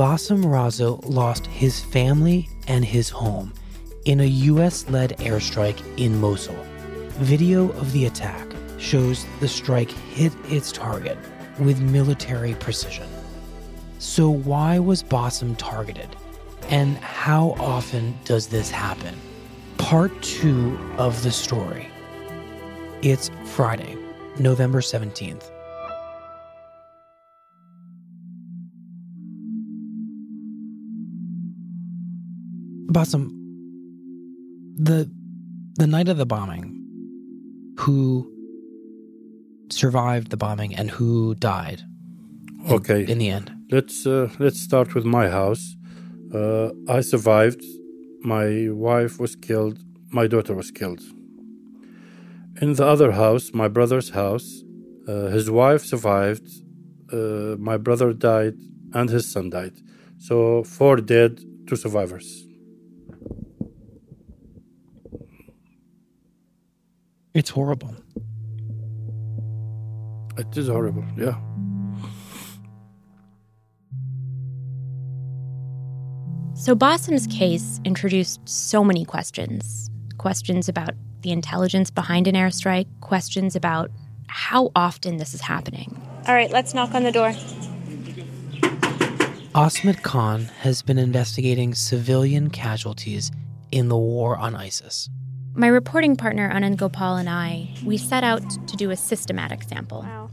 Basim Razzo lost his family and his home in a US led airstrike in Mosul. Video of the attack shows the strike hit its target with military precision. So, why was Basim targeted? And how often does this happen? Part two of the story. It's Friday, November 17th. Basim, the the night of the bombing, who survived the bombing and who died? In, Okay. In the end, Let's uh, let's start with my house. Uh, I survived. My wife was killed. My daughter was killed. In the other house, my brother's house, uh, his wife survived. Uh, my brother died, and his son died. So four dead, two survivors. It's horrible. It is horrible. Yeah. So Basim's case introduced so many questions. Questions about the intelligence behind an airstrike, questions about how often this is happening. All right, let's knock on the door. Azmat Khan has been investigating civilian casualties in the war on ISIS. My reporting partner Anand Gopal and I, we set out to do a systematic sample. Wow.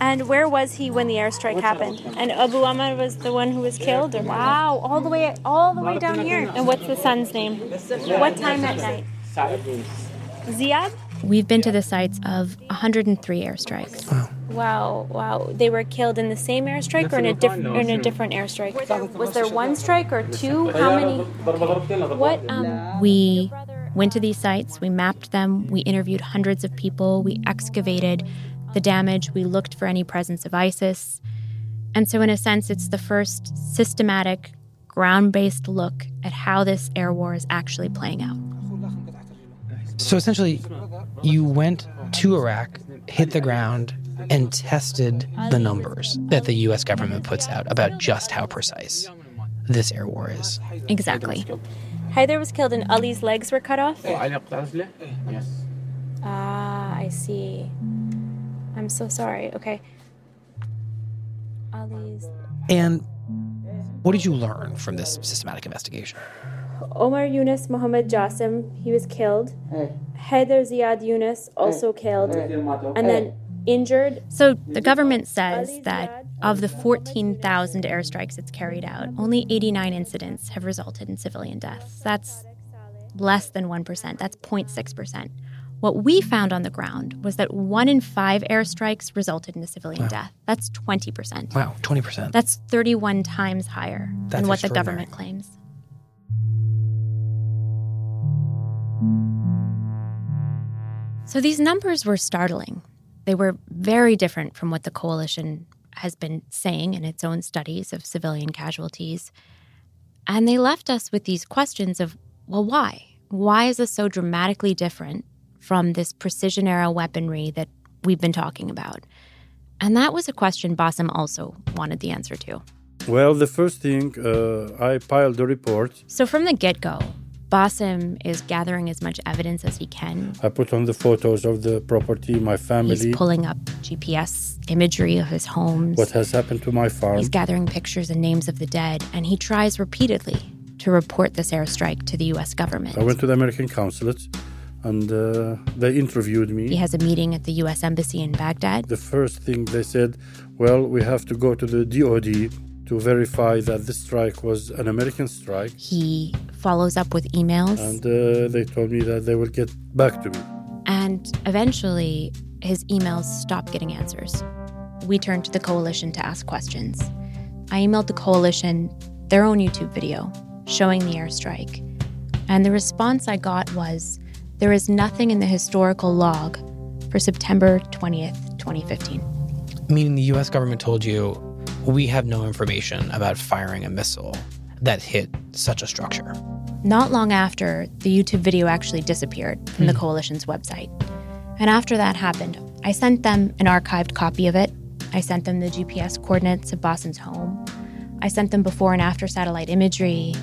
And where was he when the airstrike happened? And Abu Ahmad was the one who was killed? Or wow, all the way all the way down here. And what's the son's name? What time at night? Ziad? We've been to the sites of 103 airstrikes. Wow, wow. wow. They were killed in the same airstrike or in a different in a different airstrike? Was there one strike or two? How many? What um We went to these sites, we mapped them, we interviewed hundreds of people, we excavated the damage, we looked for any presence of ISIS. And so, in a sense, it's the first systematic, ground based look at how this air war is actually playing out. So essentially, you went to Iraq, hit the ground, and tested the numbers that the US government puts out about just how precise this air war is. Exactly. Haider was killed and Ali's legs were cut off? Yes. Ah, I see. I'm so sorry. Okay. Ali's And what did you learn from this systematic investigation? Omar Yunus Mohammed Jassim, he was killed. Hey. Haider Ziad Yunus, also killed. And then injured. So, the government says that of the 14,000 airstrikes it's carried out, only 89 incidents have resulted in civilian deaths. That's less than 1%. That's 0.6%. What we found on the ground was that one in five airstrikes resulted in a civilian Wow. death. That's 20%. Wow, 20%. That's 31 times higher That's than what the government claims. So these numbers were startling. They were very different from what the coalition has been saying in its own studies of civilian casualties. And they left us with these questions of, well, why? Why is this so dramatically different from this precision era weaponry that we've been talking about? And that was a question Basim also wanted the answer to. Well, the first thing uh, I piled the report. So from the get go, Basim is gathering as much evidence as he can. I put on the photos of the property, my family. He's pulling up GPS imagery of his homes. What has happened to my farm? He's gathering pictures and names of the dead, and he tries repeatedly to report this airstrike to the U.S. government. I went to the American consulate, and uh, they interviewed me. He has a meeting at the U.S. Embassy in Baghdad. The first thing they said, well, we have to go to the DoD to verify that this strike was an American strike. He follows up with emails. And uh, they told me that they will get back to me. And eventually, his emails stop getting answers. We turned to the coalition to ask questions. I emailed the coalition their own YouTube video showing the airstrike. And the response I got was there is nothing in the historical log for September 20th, 2015. Meaning the US government told you we have no information about firing a missile that hit such a structure. Not long after, the YouTube video actually disappeared from the hmm. coalition's website. And after that happened, I sent them an archived copy of it. I sent them the GPS coordinates of Basim's home. I sent them before and after satellite imagery.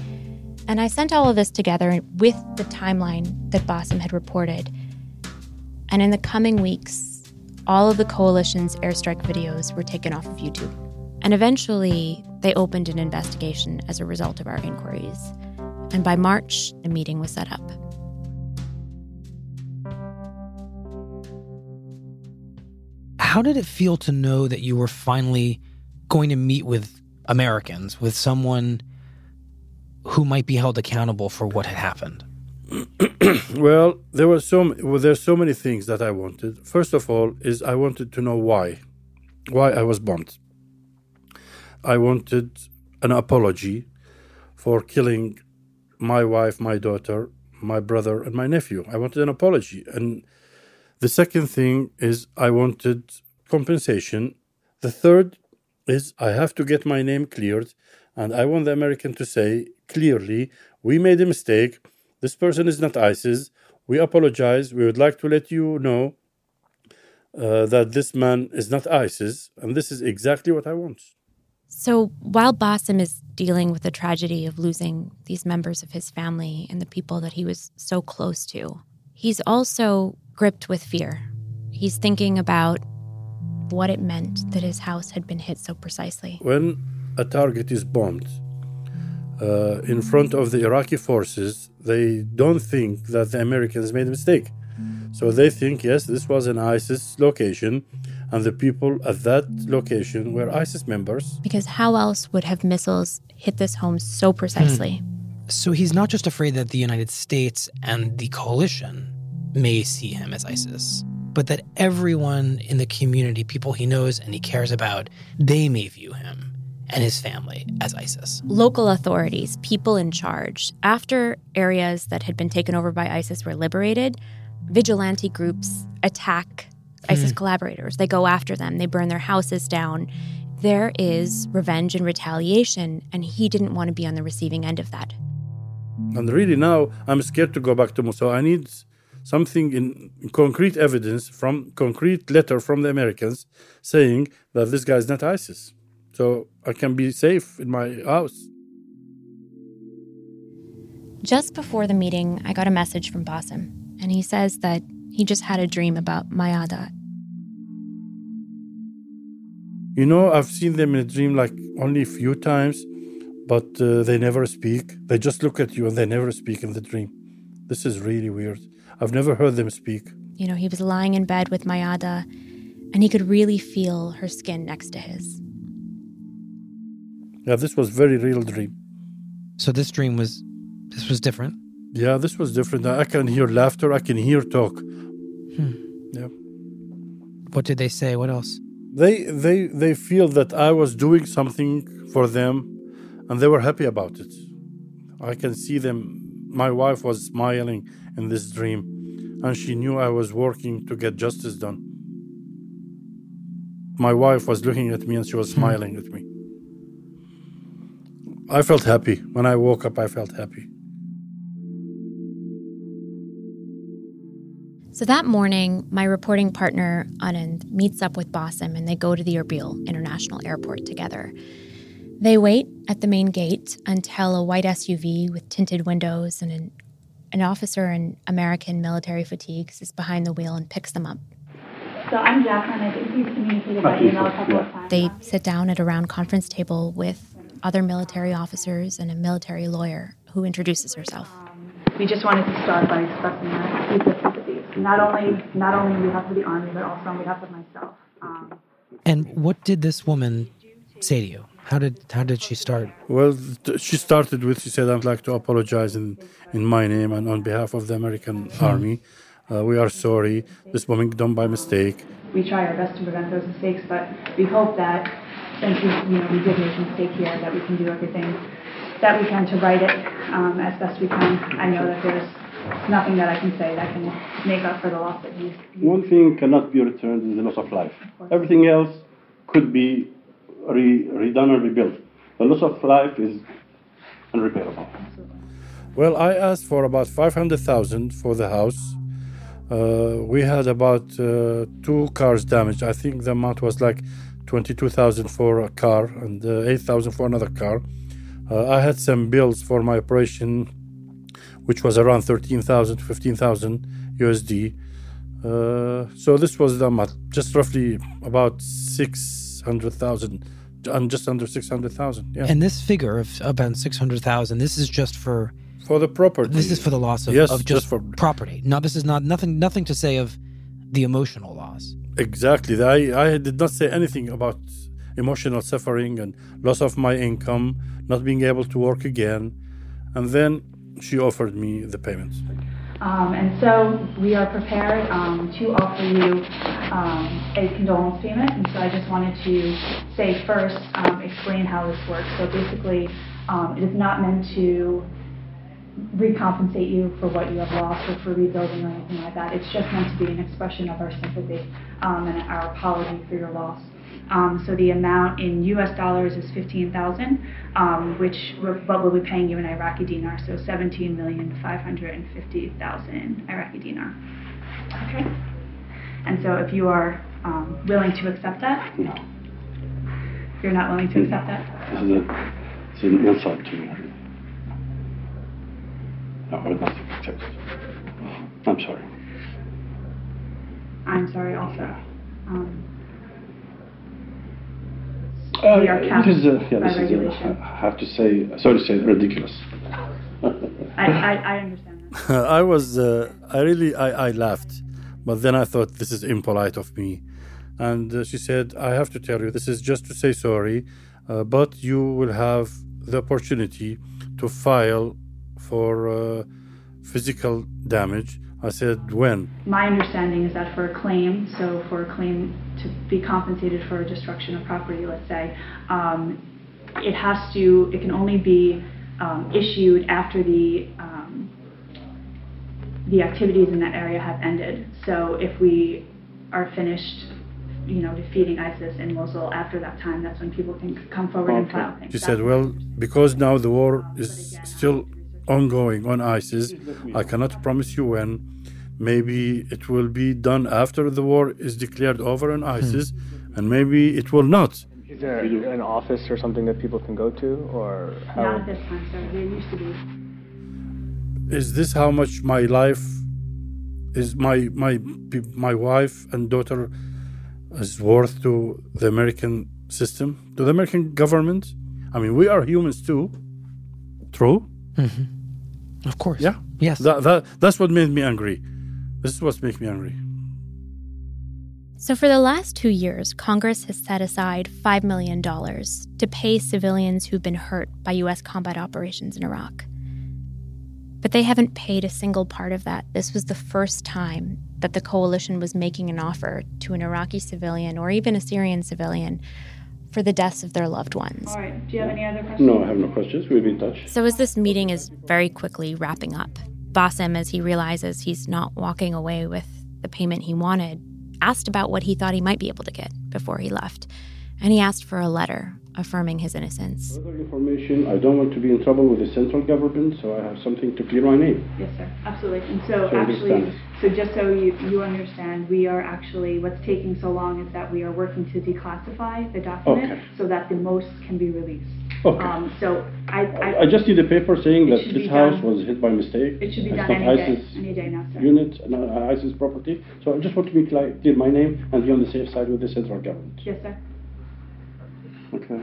And I sent all of this together with the timeline that Basim had reported. And in the coming weeks, all of the coalition's airstrike videos were taken off of YouTube. And eventually, they opened an investigation as a result of our inquiries. And by March, a meeting was set up. How did it feel to know that you were finally going to meet with Americans, with someone who might be held accountable for what had happened? well, there were so well, there's so many things that I wanted. First of all, is I wanted to know why, why I was bombed. I wanted an apology for killing my wife, my daughter, my brother, and my nephew. I wanted an apology. And the second thing is I wanted compensation. The third is I have to get my name cleared. And I want the American to say clearly, we made a mistake. This person is not ISIS. We apologize. We would like to let you know uh, that this man is not ISIS. And this is exactly what I want. So while Basim is dealing with the tragedy of losing these members of his family and the people that he was so close to, he's also gripped with fear. He's thinking about what it meant that his house had been hit so precisely. When a target is bombed uh, in front of the Iraqi forces, they don't think that the Americans made a mistake. So they think, yes, this was an ISIS location, and the people at that location were ISIS members. Because how else would have missiles hit this home so precisely? Hmm. So he's not just afraid that the United States and the coalition may see him as ISIS, but that everyone in the community, people he knows and he cares about, they may view him and his family as ISIS. Local authorities, people in charge, after areas that had been taken over by ISIS were liberated, vigilante groups attack ISIS Hmm. collaborators. They go after them, they burn their houses down. There is revenge and retaliation, and he didn't want to be on the receiving end of that. And really now, I'm scared to go back to Mosul. I need something in concrete evidence from concrete letter from the Americans saying that this guy is not ISIS. So I can be safe in my house. Just before the meeting, I got a message from Basim, and he says that he just had a dream about Mayada. You know, I've seen them in a dream like only a few times, but uh, they never speak. They just look at you and they never speak in the dream. This is really weird. I've never heard them speak. You know, he was lying in bed with Mayada, and he could really feel her skin next to his. Yeah, this was very real dream. So this dream was this was different. Yeah, this was different. I can hear laughter. I can hear talk. Yeah. What did they say? What else? They they they feel that I was doing something for them, and they were happy about it. I can see them. My wife was smiling in this dream, and she knew I was working to get justice done. My wife was looking at me and she was smiling at me. I felt happy. When I woke up, I felt happy. So that morning, my reporting partner, Anand, meets up with Basim and they go to the Erbil International Airport together. They wait at the main gate until a white SUV with tinted windows and an An officer in American military fatigues is behind the wheel and picks them up. So I'm Jacqueline. I think we've communicated by email a couple of times. They sit down at a round conference table with other military officers and a military lawyer who introduces herself. Um, we just wanted to start by expressing our deepest sympathies, not only not only on behalf of the army, but also on behalf of myself. Um, And what did this woman say to you? How did how did she start? Well, she started with she said, "I'd like to apologize in in my name and on behalf of the American Army. Uh, we are sorry. This bombing done by mistake. we try our best to prevent those mistakes, but we hope that since we, you know, we did make a mistake here, that we can do everything that we can to right it um, as best we can. I know that there's nothing that I can say that can make up for the loss that you. One thing cannot be returned is the loss of life. Everything else could be re- redone and rebuilt. The loss of life is unrepairable. Well, I asked for about five hundred thousand for the house. Uh, we had about uh, two cars damaged. I think the amount was like twenty-two thousand for a car and uh, eight thousand for another car. Uh, I had some bills for my operation, which was around 13,000, 15,000 USD. Uh, so this was the amount, just roughly about 600,000, and just under 600,000. Yeah. And this figure of about six hundred thousand. This is just for for the property. this is for the loss of, Yes, of just, just for- property. No, this is not nothing. Nothing to say of the emotional loss. Exactly. I, I did not say anything about emotional suffering and loss of my income, not being able to work again. And then she offered me the payments. Um, and so we are prepared um, to offer you um, a condolence payment. And so I just wanted to say first, um, explain how this works. So basically, um, it is not meant to recompensate you for what you have lost or for rebuilding or anything like that. It's just meant to be an expression of our sympathy um, and our apology for your loss. Um, so the amount in U.S. dollars is 15,000, um, which we're, but we'll be paying you in Iraqi dinar, so 17,550,000 Iraqi dinar. Okay. And so if you are um, willing to accept that, No, you're not willing to accept that. this is, a, it's an insult to me. No, I would not accept it. I'm sorry. I'm sorry also. Um, Uh, We are capped this is, uh, yeah, by this is, regulation. uh, I have to say, sorry to say, ridiculous. I, I, I understand that. I was, uh, I really, I, I laughed. But then I thought this is impolite of me. And uh, she said, I have to tell you, this is just to say sorry, uh, but you will have the opportunity to file for uh, physical damage. I said, when? My understanding is that for a claim, so for a claim to be compensated for a destruction of property, let's say, um, it has to, it can only be um, issued after the um, the activities in that area have ended. So if we are finished, you know, defeating ISIS in Mosul after that time, that's when people can come forward and Okay. file things. She said, well, because now the war is still ongoing on ISIS, I cannot promise you when. Maybe it will be done after the war is declared over on hmm. ISIS, and maybe it will not. Is there an office or something that people can go to, or Not how? at this time, sir. There used to be. Is this how much my life is my my my wife and daughter is worth to the American system, to the American government? I mean, we are humans too. True. Mm-hmm. Of course. Yeah. Yes. That, that that's what made me angry. This is what makes me angry. So, for the last two years, Congress has set aside $5 million to pay civilians who've been hurt by U.S. combat operations in Iraq. But they haven't paid a single part of that. This was the first time that the coalition was making an offer to an Iraqi civilian or even a Syrian civilian for the deaths of their loved ones. All right. Do you have any other questions? No, I have no questions. We'll be in touch. So, as this meeting is very quickly wrapping up, Basim, as he realizes he's not walking away with the payment he wanted, asked about what he thought he might be able to get before he left. And he asked for a letter affirming his innocence. Further information, I don't want to be in trouble with the central government, so I have something to clear my name. Yes, sir. Absolutely. And so So actually, so just so you, you understand, we are actually, what's taking so long is that we are working to declassify the document Okay. so that the most can be released. Okay. Um, so I, I, I just need a paper saying It that should this house done- was hit by mistake. it should be It's done not any day, ISIS any day now, sir. unit, no, uh, ISIS property. So I just want to be clear, clear my name and be on the safe side with the central government. Yes, sir. Okay. All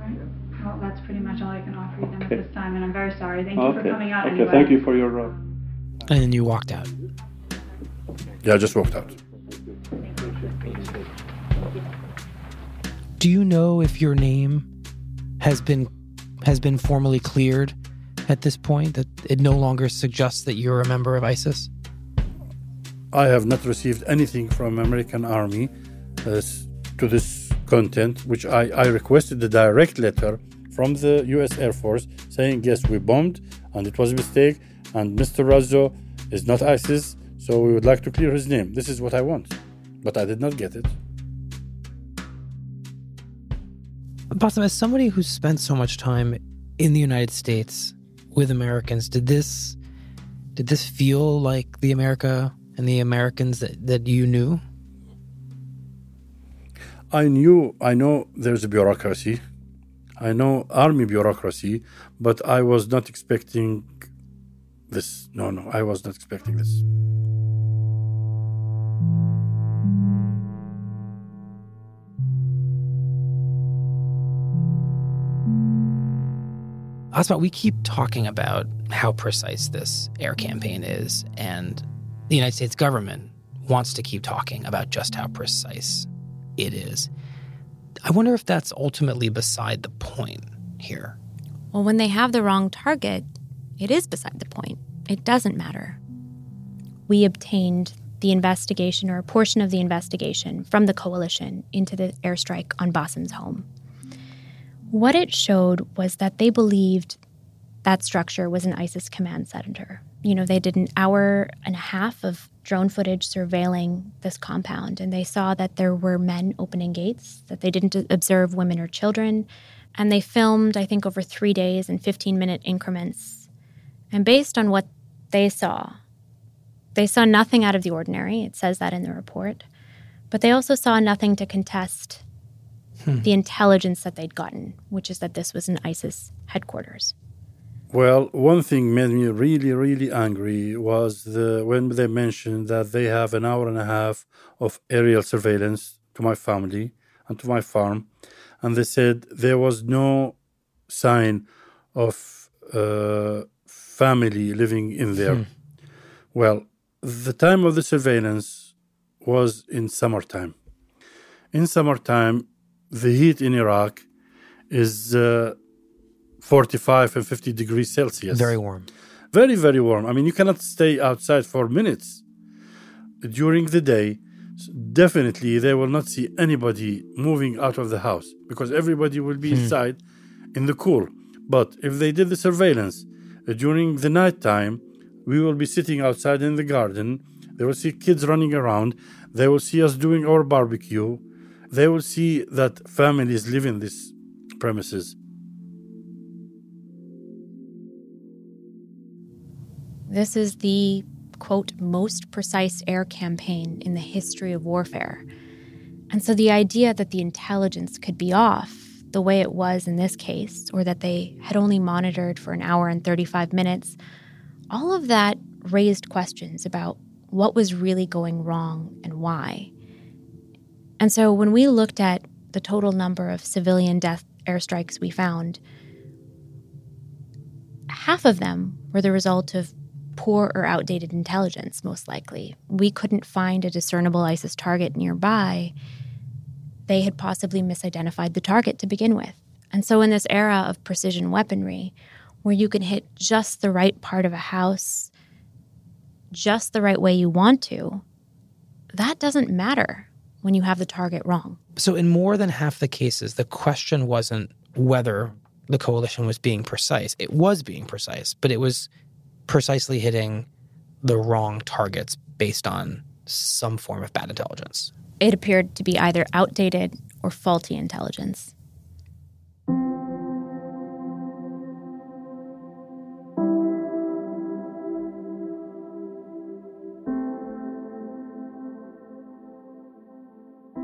right. Well, that's pretty much all I can offer you then Okay. at this time, and I'm very sorry. Thank you for Okay. coming out Okay, anyway. thank you for your. Uh, And then you walked out. Yeah, I just walked out. Do you know if your name has been has been formally cleared at this point? That it no longer suggests that you're a member of ISIS? I have not received anything from American Army uh, to this content, which I, I requested the direct letter from the U.S. Air Force saying, yes, we bombed and it was a mistake and Mr. Razzo is not ISIS, so we would like to clear his name. This is what I want. But I did not get it. Basim, as somebody who spent so much time in the United States with Americans, did this did this feel like the America and the Americans that, that you knew? I knew, I know there's a bureaucracy. I know army bureaucracy, but I was not expecting this. No, no, I was not expecting this. Azmat, we keep talking about how precise this air campaign is, and the United States government wants to keep talking about just how precise it is. I wonder if that's ultimately beside the point here. Well, when they have the wrong target, it is beside the point. It doesn't matter. We obtained the investigation or a portion of the investigation from the coalition into the airstrike on Basim's home. What it showed was that they believed that structure was an ISIS command center. You know, they did an hour and a half of drone footage surveilling this compound, and they saw that there were men opening gates, that they didn't observe women or children, and they filmed, I think, over three days in 15 minute increments. And based on what they saw, they saw nothing out of the ordinary. It says that in the report. But they also saw nothing to contest the intelligence that they'd gotten, which is that this was an ISIS headquarters. Well, one thing made me really, really angry was the when they mentioned that they have an hour and a half of aerial surveillance to my family and to my farm, and they said there was no sign of uh, family living in there. Well, the time of the surveillance was in summertime. In summertime, the heat in Iraq is uh, 45 and 50 degrees Celsius. Very warm. Very, very warm. I mean, you cannot stay outside for minutes. During the day, definitely they will not see anybody moving out of the house because everybody will be inside in the cool. But if they did the surveillance uh, during the night time, we will be sitting outside in the garden. They will see kids running around. They will see us doing our barbecue. They will see that families live in these premises. This is the quote most precise air campaign in the history of warfare. And so the idea that the intelligence could be off the way it was in this case, or that they had only monitored for an hour and 35 minutes, all of that raised questions about what was really going wrong and why. And so when we looked at the total number of civilian death airstrikes we found, half of them were the result of poor or outdated intelligence, most likely. We couldn't find a discernible ISIS target nearby. They had possibly misidentified the target to begin with. And so, in this era of precision weaponry, where you can hit just the right part of a house, just the right way you want to, that doesn't matter when you have the target wrong. So, in more than half the cases, the question wasn't whether the coalition was being precise. It was being precise, but it was precisely hitting the wrong targets based on some form of bad intelligence. It appeared to be either outdated or faulty intelligence.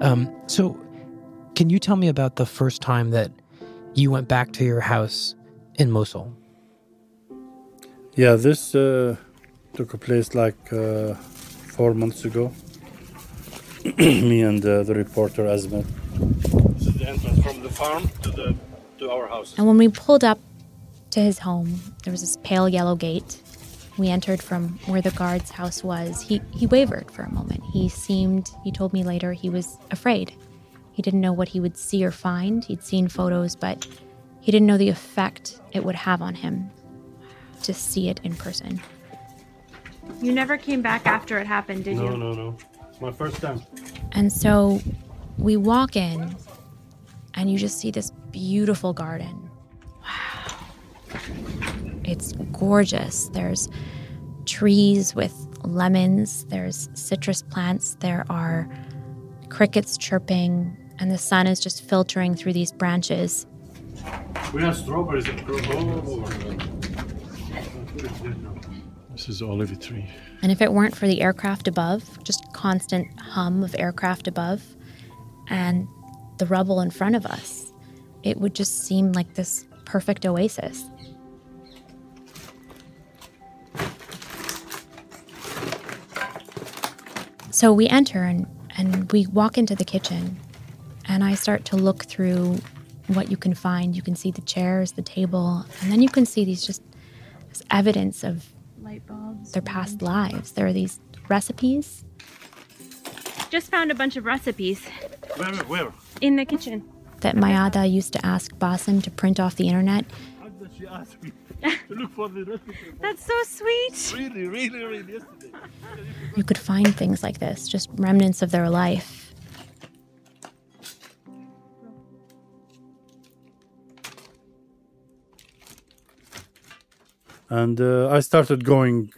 Um, so, can you tell me about the first time that you went back to your house in Mosul. Yeah, this uh, took place like uh, four months ago. Me and uh, the reporter Azmat. This is the entrance from the farm to the to our house. And when we pulled up to his home, there was this pale yellow gate. We entered from where the guard's house was. He he wavered for a moment. He seemed, he told me later, he was afraid. He didn't know what he would see or find. He'd seen photos, but he didn't know the effect it would have on him to see it in person. You never came back after it happened, did No, you? no, no. No. It's my first time. And so we walk in, and you just see this beautiful garden. Wow. It's gorgeous. There's trees with lemons, there's citrus plants, there are crickets chirping, and the sun is just filtering through these branches. We have strawberries that grow. Oh. This is olive tree. And if it weren't for the aircraft above, just constant hum of aircraft above, and the rubble in front of us, it would just seem like this perfect oasis. So we enter and, and we walk into the kitchen, and I start to look through what you can find. You can see the chairs, the table, and then you can see these just this evidence of Light bulbs. their past lives. There are these recipes. Just found a bunch of recipes Where? Where? in the kitchen. that Mayada used to ask Basim to print off the internet. How did she ask me to look for the recipe? That's so sweet. Really, really, really yesterday. You could find things like this, just remnants of their life. And uh, I started going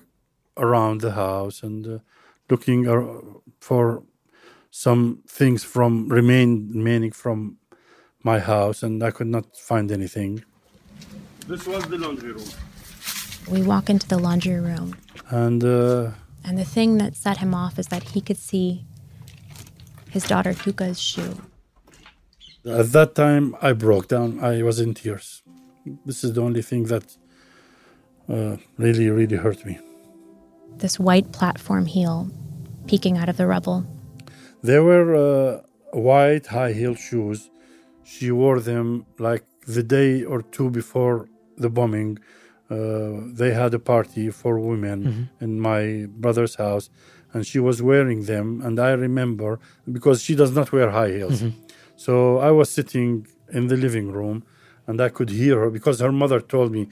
around the house and uh, looking ar- for some things from remain remaining from my house, and I could not find anything. This was the laundry room, We walk into the laundry room, and uh, and the thing that set him off is that he could see his daughter Tuqa's shoe. at that time I broke down. I was in tears. This is the only thing that uh, really, really hurt me. This white platform heel peeking out of the rubble. There were uh, white high heel shoes. She wore them like the day or two before the bombing. Uh, they had a party for women mm-hmm. in my brother's house, and she was wearing them. And I remember because she does not wear high heels. Mm-hmm. So I was sitting in the living room, and I could hear her because her mother told me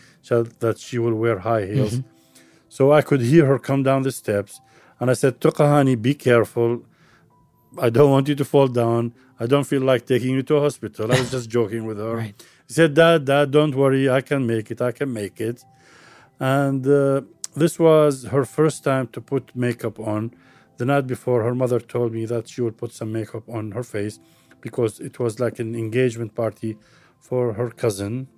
that she will wear high heels. Mm-hmm. So I could hear her come down the steps, and I said, "Tuqahani, be careful. I don't want you to fall down. I don't feel like taking you to a hospital. I was just joking with her. Right. He said, Dad, Dad, don't worry. I can make it. I can make it. And uh, this was her first time to put makeup on. The night before, her mother told me that she would put some makeup on her face because it was like an engagement party for her cousin.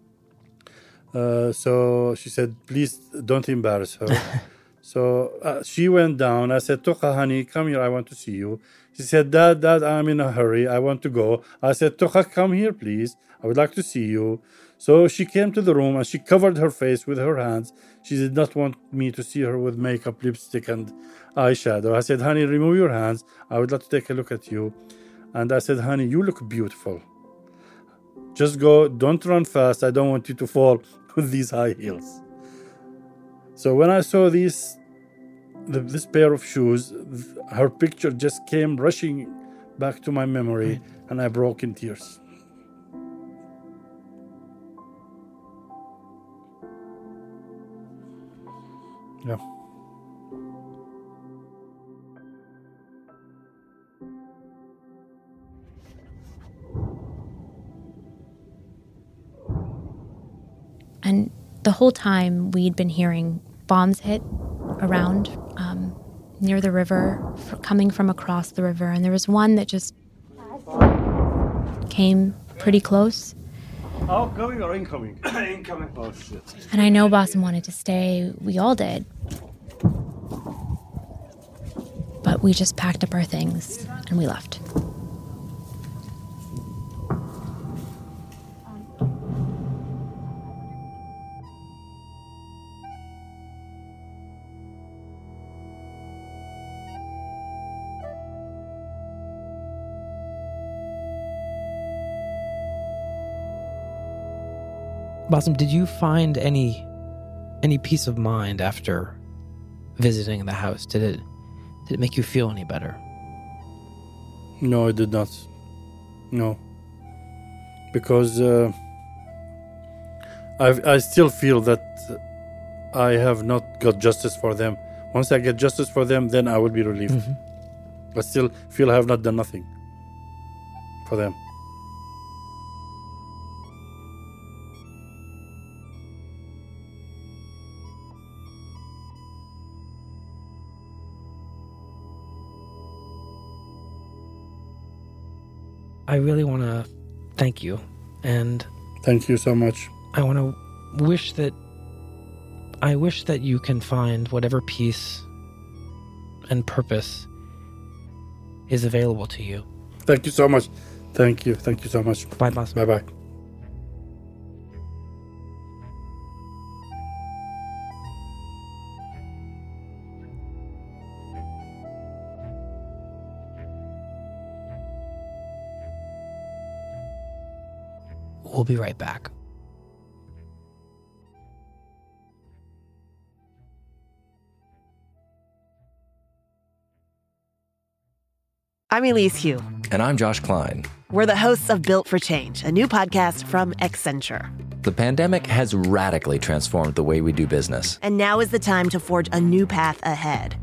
Uh, so she said, please don't embarrass her. so uh, she went down. I said, Tuqa, honey, come here. I want to see you. She said, Dad, Dad, I'm in a hurry. I want to go. I said, Tuqa, come here, please. I would like to see you. So she came to the room and she covered her face with her hands. She did not want me to see her with makeup, lipstick, and eyeshadow. I said, honey, remove your hands. I would like to take a look at you. And I said, honey, you look beautiful. Just go, don't run fast. I don't want you to fall with these high heels. So when I saw these, the, this pair of shoes, th- her picture just came rushing back to my memory, and I broke in tears. Yeah. And the whole time we'd been hearing bombs hit around near the river, coming from across the river. And there was one that just came pretty close. Oh, Outgoing or incoming? incoming. Oh shit. And I know Basim wanted to stay. We all did. But we just packed up our things and we left. Basim, did you find any any peace of mind after visiting the house? Did it did it make you feel any better? No, it did not. No, because uh, I I still feel that I have not got justice for them. Once I get justice for them, then I will be relieved. Mm-hmm. I still feel I have not done nothing for them. I really want to thank you and Thank you so much. I want to wish that I wish that you can find whatever peace and purpose is available to you. Thank you so much. Thank you. Thank you so much. Bye, Basim. Bye bye. We'll be right back. I'm Elise Hu. And I'm Josh Klein. We're the hosts of Built for Change, a new podcast from Accenture. The pandemic has radically transformed the way we do business. And now is the time to forge a new path ahead.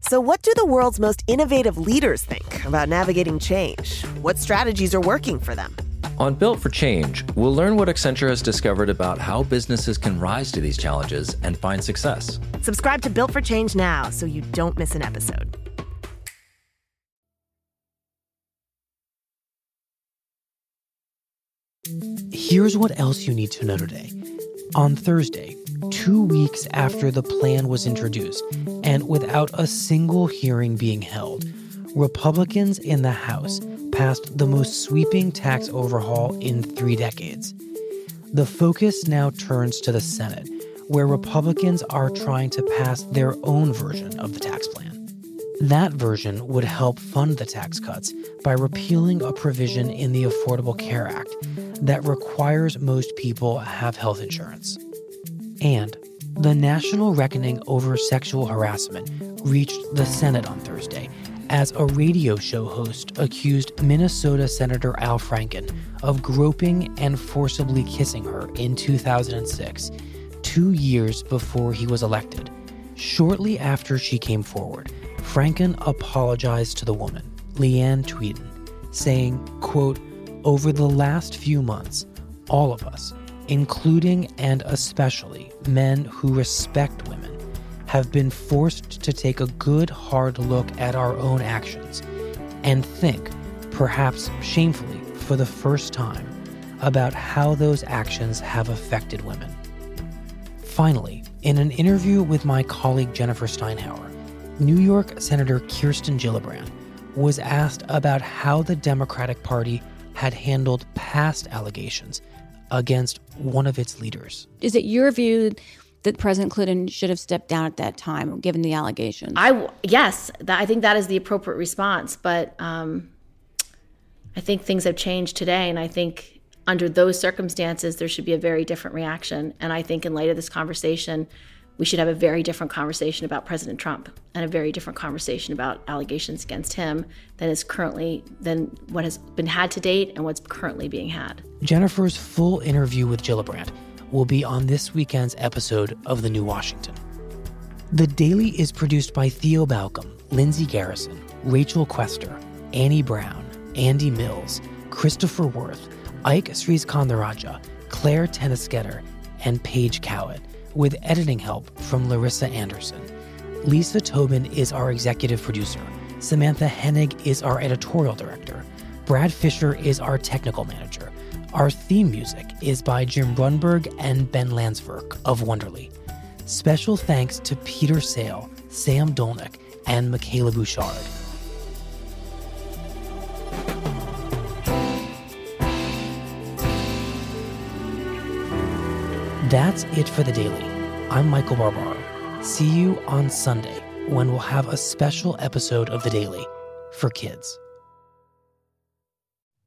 So, what do the world's most innovative leaders think about navigating change? What strategies are working for them? On Built for Change, we'll learn what Accenture has discovered about how businesses can rise to these challenges and find success. Subscribe to Built for Change now so you don't miss an episode. Here's what else you need to know today. On Thursday, two weeks after the plan was introduced, and without a single hearing being held, Republicans in the House passed the most sweeping tax overhaul in three decades. The focus now turns to the Senate, where Republicans are trying to pass their own version of the tax plan. That version would help fund the tax cuts by repealing a provision in the Affordable Care Act that requires most people have health insurance. And the national reckoning over sexual harassment reached the Senate on Thursday as a radio show host accused Minnesota Senator Al Franken of groping and forcibly kissing her in 2006, two years before he was elected. Shortly after she came forward, Franken apologized to the woman, Leeann Tweeden, saying, quote, over the last few months, all of us, including and especially men who respect women, have been forced to take a good hard look at our own actions and think, perhaps shamefully for the first time, about how those actions have affected women. Finally, in an interview with my colleague Jennifer Steinhauer, New York Senator Kirsten Gillibrand was asked about how the Democratic Party had handled past allegations against one of its leaders. Is it your view that President Clinton should have stepped down at that time, given the allegations? I yes, that, I think that is the appropriate response. But um, I think things have changed today, and I think under those circumstances there should be a very different reaction. And I think in light of this conversation, we should have a very different conversation about President Trump and a very different conversation about allegations against him than is currently than what has been had to date and what's currently being had. Jennifer's full interview with Gillibrand will be on this weekend's episode of The New Washington. The Daily is produced by Theo Balcomb, Lindsay Garrison, Rachel Quester, Annie Brown, Andy Mills, Christopher Werth, Ike Sriskandarajah, Clare Toeniskoetter, and Paige Cowett with editing help from Larissa Anderson. Lisa Tobin is our executive producer. Samantha Henig is our editorial director. Brad Fisher is our technical manager. Our theme music is by Jim Brunberg and Ben Landsverk of Wonderly. Special thanks to Peter Sale, Sam Dolnick, and Mikayla Bouchard. That's it for the daily. I'm Michael Barbaro. See you on Sunday when we'll have a special episode of the daily for kids.